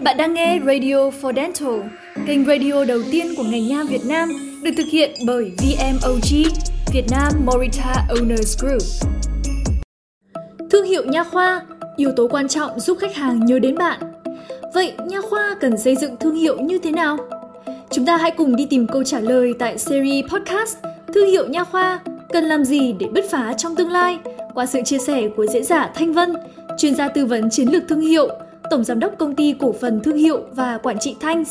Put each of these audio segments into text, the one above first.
Bạn đang nghe Radio for Dental, kênh radio đầu tiên của ngành nha Việt Nam, được thực hiện bởi VMOG, Việt Nam Morita Owners Group. Thương hiệu nha khoa, yếu tố quan trọng giúp khách hàng nhớ đến bạn. Vậy nha khoa cần xây dựng thương hiệu như thế nào? Chúng ta hãy cùng đi tìm câu trả lời tại series podcast Thương hiệu nha khoa cần làm gì để bứt phá trong tương lai qua sự chia sẻ của diễn giả Thanh Vân, chuyên gia tư vấn chiến lược thương hiệu, tổng giám đốc công ty cổ phần thương hiệu và quản trị Thanh.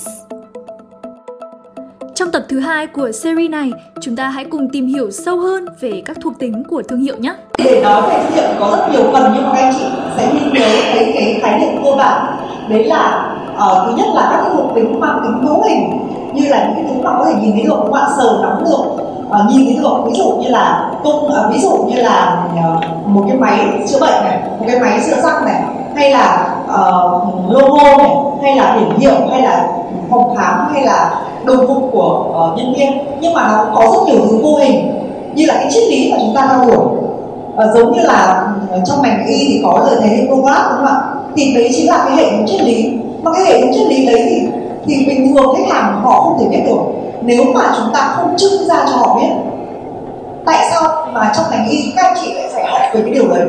Trong tập thứ hai của series này, chúng ta hãy cùng tìm hiểu sâu hơn về các thuộc tính của thương hiệu nhé. Để nói về thương hiệu có rất nhiều phần nhưng mà các anh chị sẽ ghi nhớ thấy cái khái niệm cơ bản. Đấy là uh, thứ nhất là các cái thuộc tính mang tính hữu hình như là những cái thứ mà có thể nhìn thấy được các bạn sờ nắm được uh, nhìn thấy được ví dụ như là công uh, ờ, ví dụ như là uh, một cái máy chữa bệnh này một cái máy chữa răng này hay là uh, logo này hay là biển hiệu hay là phòng khám hay là đồng phục của uh, nhân viên. Nhưng mà nó cũng có rất nhiều thứ vô hình như là cái triết lý mà chúng ta theo đuổi uh, giống như là ờ, trong ngành y thì có lời thề Hippocrates đúng không ạ? Thì đấy chính là cái hệ thống triết lý. Mà cái hệ thống triết lý đấy thì thì bình thường khách hàng họ không thể biết được. Nếu mà chúng ta không trưng ra cho họ biết tại sao mà trong ngành y các anh chị lại phải học về cái điều đấy?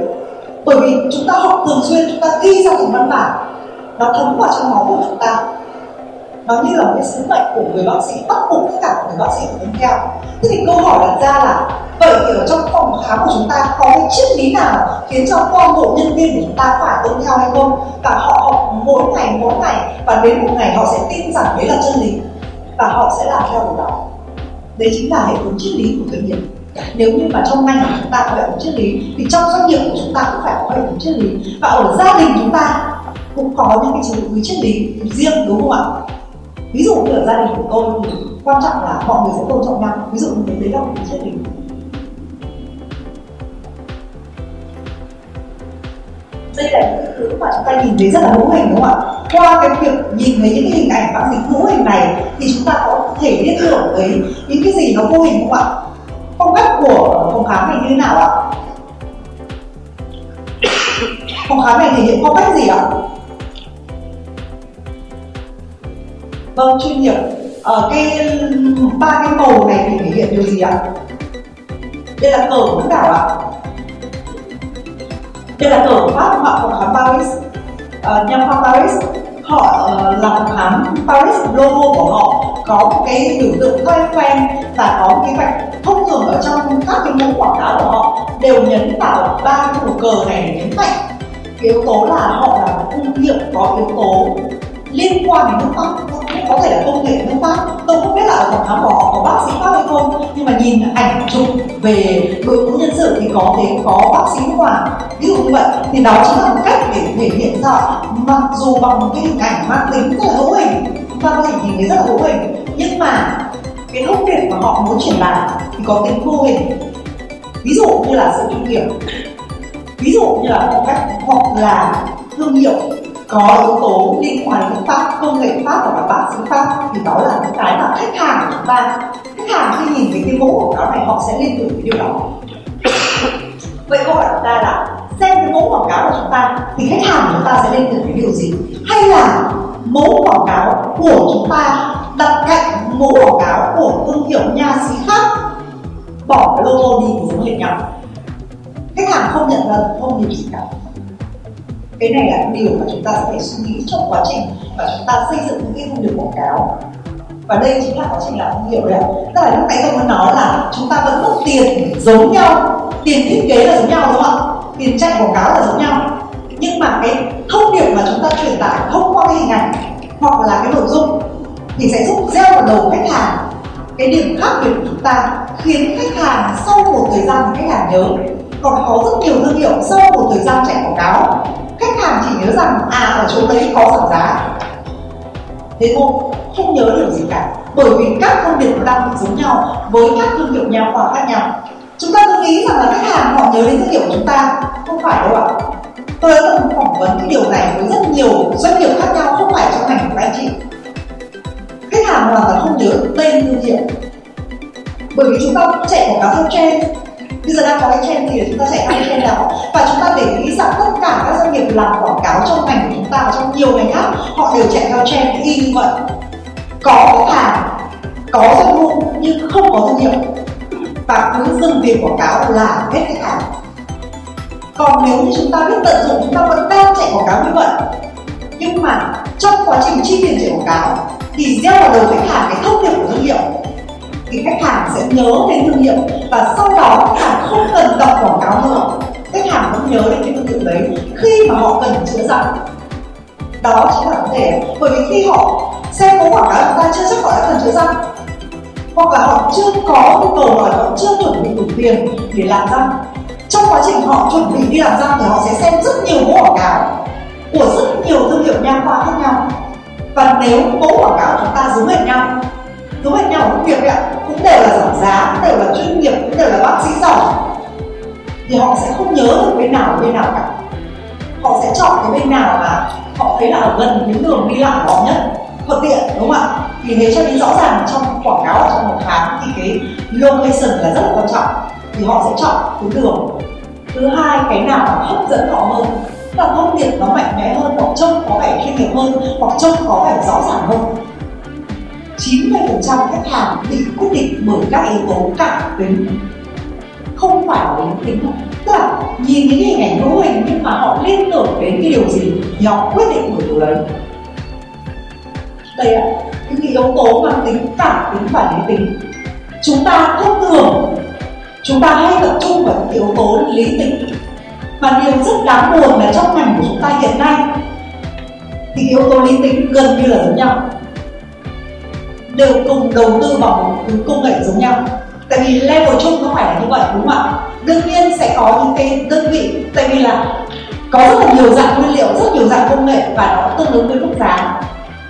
Bởi vì chúng ta học thường xuyên, chúng ta ghi ra thành văn bản, nó thấm vào trong máu của chúng ta. Nó như là một cái sứ mệnh của người bác sĩ, bắt buộc tất cả người bác sĩ phải tuân theo. Thế thì câu hỏi đặt ra là, vậy thì ở trong phòng khám của chúng ta có cái triết lý nào khiến cho toàn bộ nhân viên của chúng ta phải tuân theo hay không? Và họ học mỗi ngày mỗi ngày, và đến một ngày họ sẽ tin rằng đấy là chân lý, và họ sẽ làm theo điều đó. Đấy chính là hệ thống triết lý của doanh nghiệp nếu như mà trong ngành của chúng ta có hệ thống triết lý, thì trong doanh nghiệp của chúng ta cũng phải có hệ thống triết lý. Và ở gia đình chúng ta cũng có những cái thứ triết lý riêng, đúng không ạ? Ví dụ như ở gia đình của tôi thì quan trọng là mọi người sẽ tôn trọng nhau. Ví dụ như thế đấy là một cái triết lý. Đây là những thứ mà chúng ta nhìn thấy rất là hữu hình, đúng không ạ? Qua cái việc nhìn thấy những cái hình ảnh bằng hình hữu hình này, thì chúng ta có thể biết được đấy những cái gì nó vô hình không ạ? Cách của phòng khám này như thế nào ạ? Phòng khám này thể hiện phong cách gì ạ? Vâng chuyên nghiệp. Ở ờ, cái ba cái màu này thì thể hiện điều gì ạ? Đây là cờ của nước đảo ạ? Đây là cờ của pháp không ạ? Phòng khám paris. Ờ, à, nha khoa paris. Họ uh, là phòng khám paris. Logo của họ có một cái biểu tượng khoe quen và có một cái vạch thông thường ở trong các cái mẫu quảng cáo của họ đều nhấn vào ba cái cờ này để nhấn mạnh. Cái yếu tố là họ là một thương hiệu có yếu tố liên quan đến nước pháp. Có thể là công nghệ nước pháp. Tôi không biết là ở phòng khám của họ có bác sĩ pháp hay không, nhưng mà nhìn ảnh chụp về đội ngũ nhân sự thì có thể có bác sĩ nước ngoài. Ví dụ như vậy, thì đó chính là một cách để thể hiện ra mặc dù bằng một cái hình ảnh mang tính rất là hữu hình, mang tính thì rất là hữu hình, nhưng mà cái thông điệp mà họ muốn truyền đạt thì có tính mô hình. Ví dụ như là sự chuyên nghiệp ví dụ như là phong cách hoặc là thương hiệu có yếu tố liên quan đến pháp, công nghệ pháp và bản bác sĩ pháp thì đó là những cái mà khách hàng của chúng ta, khách hàng khi nhìn thấy cái mẫu quảng cáo này, họ sẽ liên tưởng cái điều đó. Vậy câu hỏi của ta là, xem cái mẫu quảng cáo của chúng ta thì khách hàng của chúng ta sẽ liên tưởng cái điều gì? Hay là mẫu quảng cáo của chúng ta đặt cạnh mẫu quảng cáo của thương hiệu nha sĩ khác. Bỏ cái logo đi thì giống hệt nhau. Khách hàng không nhận ra không hiểu gì cả cái này là điều mà chúng ta sẽ phải suy nghĩ trong quá trình mà chúng ta xây dựng những cái thông điệp quảng cáo. Và đây chính là quá trình làm thương hiệu đấy tức là lúc nãy tôi muốn nói là chúng ta vẫn mất tiền giống nhau. Tiền thiết kế là giống nhau đúng không ạ? Tiền chạy quảng cáo là giống nhau. Nhưng mà cái thông điệp mà chúng ta truyền tải thông qua cái hình ảnh hoặc là cái nội dung thì sẽ giúp gieo vào đầu khách hàng. Cái điểm khác biệt của chúng ta khiến khách hàng sau một thời gian thì khách hàng nhớ. Còn có rất nhiều thương hiệu sau một thời gian chạy quảng cáo. Khách hàng chỉ nhớ rằng à ở chỗ đấy có giảm giá. Thế thôi, không nhớ điều gì cả. Bởi vì các thông điệp nó đang bị giống nhau với các thương hiệu nhà khoa khác nhau. Chúng ta cứ nghĩ rằng là khách hàng họ nhớ đến thương hiệu của chúng ta. Không phải đâu ạ. Tôi đã từng phỏng vấn cái điều này với rất nhiều doanh nghiệp khác nhau, không phải trong ngành của anh chị làm hoàn toàn không nhớ tên thương hiệu. Bởi vì chúng ta cũng chạy quảng cáo theo trend. Bây giờ đang có cái trend gì để chúng ta chạy theo trend đó. Và chúng ta để ý rằng tất cả các doanh nghiệp làm quảng cáo trong ngành của chúng ta và trong nhiều ngành khác, họ đều chạy theo trend y như vậy. Có khách hàng, có doanh thu, nhưng không có thương hiệu. Và cứ dừng việc quảng cáo là hết khách hàng. Còn nếu như chúng ta biết tận dụng, chúng ta vẫn đang chạy quảng cáo như vậy. Nhưng mà trong quá trình chi tiền chạy quảng cáo thì gieo vào đầu khách hàng cái thông điệp của thương hiệu. Thì khách hàng sẽ nhớ đến thương hiệu và sau đó khách hàng không cần đọc quảng cáo nữa. Khách hàng vẫn nhớ đến cái thương hiệu đấy khi mà họ cần chữa răng đó chính là vấn đề. Bởi vì khi họ xem có quảng cáo chúng ta chưa chắc họ đã cần chữa răng hoặc là họ chưa có nhu cầu hoặc là họ chưa chuẩn bị đủ tiền để làm răng trong quá trình họ chuẩn bị đi làm răng thì họ sẽ xem rất nhiều mẫu quảng cáo của rất nhiều thương hiệu nha khoa khác nhau và nếu mẫu quảng cáo chúng ta giống hệt nhau, giống hệt nhau công việc ạ, cũng đều là giảm giá, cũng đều là chuyên nghiệp, cũng đều là bác sĩ giỏi, thì họ sẽ không nhớ được bên nào bên nào cả. Họ sẽ chọn cái bên nào mà họ thấy là ở gần những đường đi lại của họ nhất, thuận tiện, đúng không ạ? Vì thế cho nên rõ ràng trong quảng cáo trong một tháng thì cái location là rất là quan trọng. Thì họ sẽ chọn cái đường. Thứ hai, cái nào hấp dẫn họ hơn? Là thông điệp nó mạnh mẽ hơn, hoặc trông có vẻ chuyên nghiệp hơn, hoặc trông có vẻ rõ ràng hơn. 90% khách hàng bị quyết định bởi các yếu tố cảm tính. Không phải là lý tính tức là nhìn những hình ảnh mẫu hình nhưng mà họ liên tưởng đến cái điều gì thì họ quyết định bởi điều đấy. Đây ạ, những cái yếu tố mang tính cảm tính và lý tính. Chúng ta thông thường, chúng ta hay tập trung vào những yếu tố lý tính và điều rất đáng buồn là trong ngành của chúng ta hiện nay, thì yếu tố lý tính gần như là giống nhau. Đều cùng đầu tư vào một thứ công nghệ giống nhau. Tại vì level chung nó phải là như vậy, đúng không ạ? Đương nhiên sẽ có những cái đơn vị, tại vì là có rất là nhiều dạng nguyên liệu, rất nhiều dạng công nghệ và nó tương ứng với mức giá.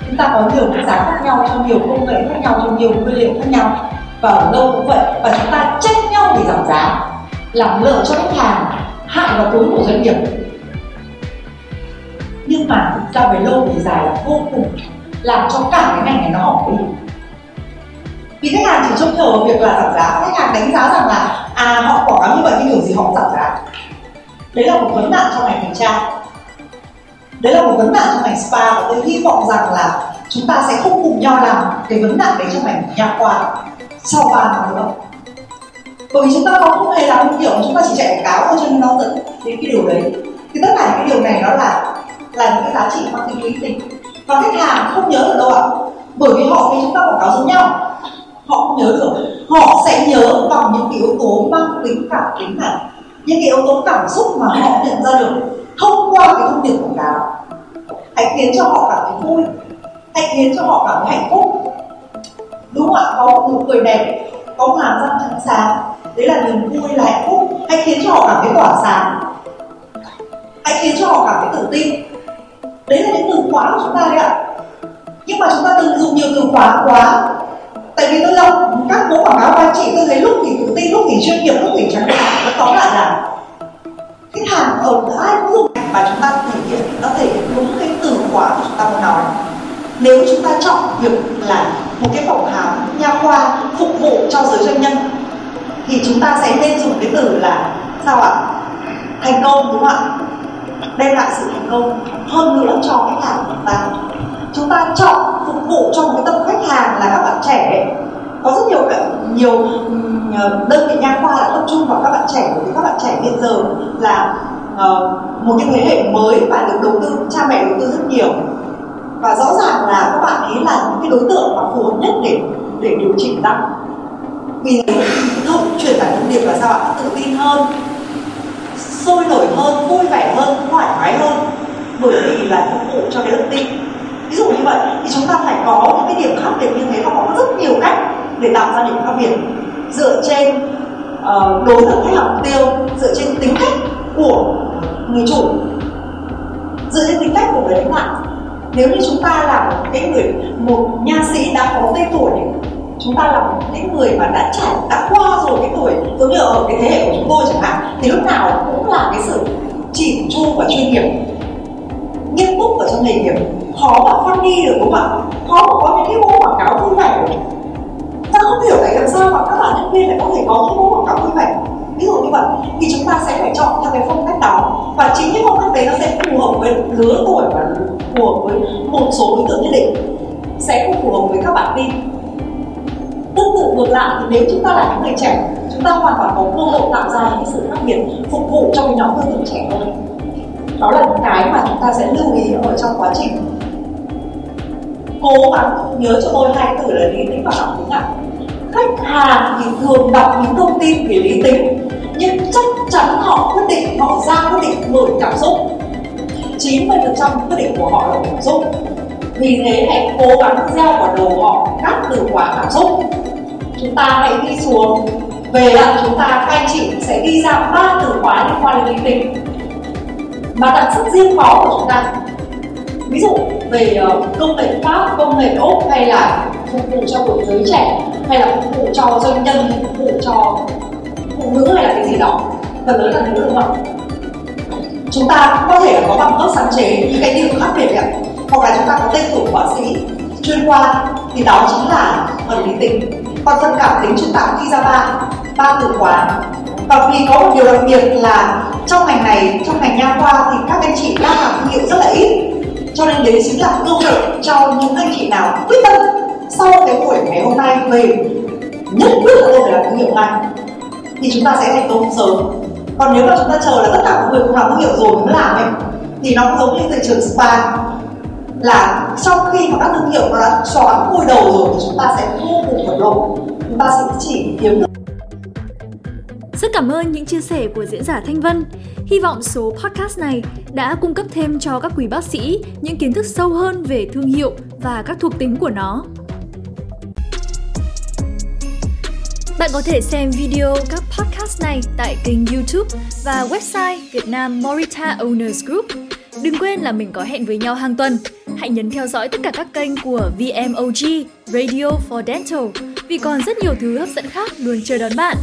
Chúng ta có nhiều mức giá khác nhau, cho nhiều công nghệ khác nhau, cho nhiều nguyên liệu khác nhau. Và ở đâu cũng vậy. Và chúng ta trách nhau để giảm giá, làm lợi cho khách hàng hại vào túi của doanh nghiệp. Nhưng mà thực ra về lâu về dài là vô cùng làm cho cả cái ngành này nó hỏng đi. Vì khách hàng chỉ trông chờ vào việc là giảm giá. Khách hàng đánh giá rằng là à họ quảng cáo như vậy nhưng điều gì họ giảm giá. Đấy là một vấn nạn trong ngành thời trang đấy là một vấn nạn trong ngành spa và tôi hy vọng rằng là chúng ta sẽ không cùng nhau làm cái vấn nạn đấy trong ngành nha khoa sau ba năm nữa bởi vì chúng ta không hề làm những kiểu chúng ta chỉ chạy quảng cáo thôi cho nên nó dẫn đến cái điều đấy. Thì tất cả những cái điều này nó là là những cái giá trị mang tính lý tính. Và khách hàng không nhớ được đâu ạ. Bởi vì họ thấy chúng ta quảng cáo giống nhau, họ không nhớ được. Họ sẽ nhớ bằng những cái yếu tố mang tính cảm tính này, những cái yếu tố cảm xúc mà họ nhận ra được thông qua cái thông điệp quảng cáo. Hãy khiến cho họ cảm thấy vui. Hãy khiến cho họ cảm thấy hạnh phúc. Đúng không ạ? Có một nụ cười đẹp có một hàm răng trắng sáng. Đấy là niềm vui, là hạnh phúc. Hãy khiến cho họ cảm thấy tỏa sáng. Hãy khiến cho họ cảm thấy tự tin. Đấy là những từ khóa của chúng ta đấy ạ. Nhưng mà chúng ta từng dùng nhiều từ khóa quá. Tại vì tôi đọc các mẫu quảng cáo của anh chị tôi thấy lúc thì tự tin, lúc thì chuyên nghiệp, lúc thì trắng hạn nó tóm lại là khách hàng ở ai cũng dùng và chúng ta thể hiện nó thể hiện đúng cái từ khóa của chúng ta muốn nói. Nếu chúng ta chọn việc là một cái phòng khám nha khoa phục vụ cho giới doanh nhân. Thì chúng ta sẽ nên dùng cái từ là sao ạ? Thành công đúng không ạ? Đem lại sự thành công hơn nữa cho khách hàng của chúng ta. Chúng ta chọn phục vụ cho một cái tập khách hàng là các bạn trẻ. Có rất nhiều nhiều ừ, đơn vị nha khoa đã tập trung vào các bạn trẻ. Bởi vì các bạn trẻ hiện giờ là uh, một cái thế hệ mới và được đầu tư cha mẹ đầu tư rất nhiều. Và rõ ràng là các bạn ấy là những cái đối tượng mà phù hợp nhất để để điều chỉnh tăng vì thông truyền tải thông điệp là sao ạ? Tự tin hơn sôi nổi hơn vui vẻ hơn thoải mái hơn. Bởi vì là phục vụ cho cái đức tin. Ví dụ như vậy thì chúng ta phải có những cái điểm khác biệt như thế và có rất nhiều cách để tạo ra điểm khác biệt. Dựa trên uh, đối tượng khách hàng mục tiêu dựa trên tính cách của người chủ dựa trên tính cách của người đánh đạo nếu như chúng ta là một cái người, một nha sĩ đã có tên tuổi, chúng ta là một cái người mà đã trải, đã qua rồi cái tuổi, giống như ở cái thế hệ của chúng tôi chẳng hạn, thì lúc nào cũng là cái sự chỉn chu và chuyên nghiệp, nghiêm túc ở trong nghề nghiệp. Khó mà phát đi được, đúng không ạ? Khó mà có những cái mẫu quảng cáo như này ta không hiểu tại làm sao mà các bạn nhân viên lại có thể có những mẫu quảng cáo thì chúng ta sẽ phải chọn theo cái phong cách đó. Và chính cái phong cách đấy nó sẽ phù hợp với lứa tuổi và phù hợp với một số đối tượng nhất định. Sẽ không phù hợp với các bạn tin tương tự ngược lại thì nếu chúng ta là những người trẻ, chúng ta hoàn toàn có cơ hội tạo ra những sự khác biệt phục vụ cho cái nhóm đối tượng trẻ hơn. Đó là những cái mà chúng ta sẽ lưu ý ở trong quá trình. Cố gắng nhớ cho tôi hai từ là lý tính và cảm tính ạ. Khách hàng thì thường đọc những thông tin về lý tính nhưng chắc chắn họ quyết định, họ ra quyết định bởi cảm xúc. 90% quyết định của họ là cảm xúc. Vì thế hãy cố gắng gieo vào đầu họ các từ khóa cảm xúc. Chúng ta hãy đi xuống. Về lại chúng ta, các anh chị sẽ đi ra ba từ khóa liên quan đến lý tính. Mà đặc sắc riêng có của chúng ta. Ví dụ về ờ, công nghệ pháp, công nghệ úc hay là phục vụ cho tuổi giới trẻ, hay là phục vụ cho doanh nhân, phục vụ cho phụ nữ hay là cái gì đó. Phần lớn là nữ đúng không chúng ta có thể có bằng cấp sáng chế những cái điều khác biệt ạ. Hoặc là chúng ta có tên tuổi bác sĩ, chuyên khoa, thì đó chính là phần lý tính. Còn phần cảm tính chúng ta ghi ra ba ba từ khóa và vì có một điều đặc biệt là trong ngành này, trong ngành nha khoa thì các anh chị đang làm thương hiệu rất là ít. Cho nên đấy chính là cơ hội cho những anh chị nào quyết tâm sau cái buổi ngày hôm nay về nhất quyết là tôi phải làm thương hiệu ngay thì chúng ta sẽ thành công sớm còn nếu mà chúng ta chờ là tất cả mọi người cũng làm thương hiệu rồi mới làm ấy, thì nó cũng giống như thị trường spa là sau khi mà các thương hiệu nó đã xoán ngôi đầu rồi thì chúng ta sẽ vô cùng vật lộn chúng ta sẽ chỉ kiếm được rất cảm ơn những chia sẻ của diễn giả Thanh Vân. Hy vọng số podcast này đã cung cấp thêm cho các quý bác sĩ những kiến thức sâu hơn về thương hiệu và các thuộc tính của nó. Bạn có thể xem video các podcast này tại kênh YouTube và website Việt Nam Morita Owners Group. Đừng quên là mình có hẹn với nhau hàng tuần. Hãy nhấn theo dõi tất cả các kênh của VMOG Radio for Dental, vì còn rất nhiều thứ hấp dẫn khác luôn chờ đón bạn.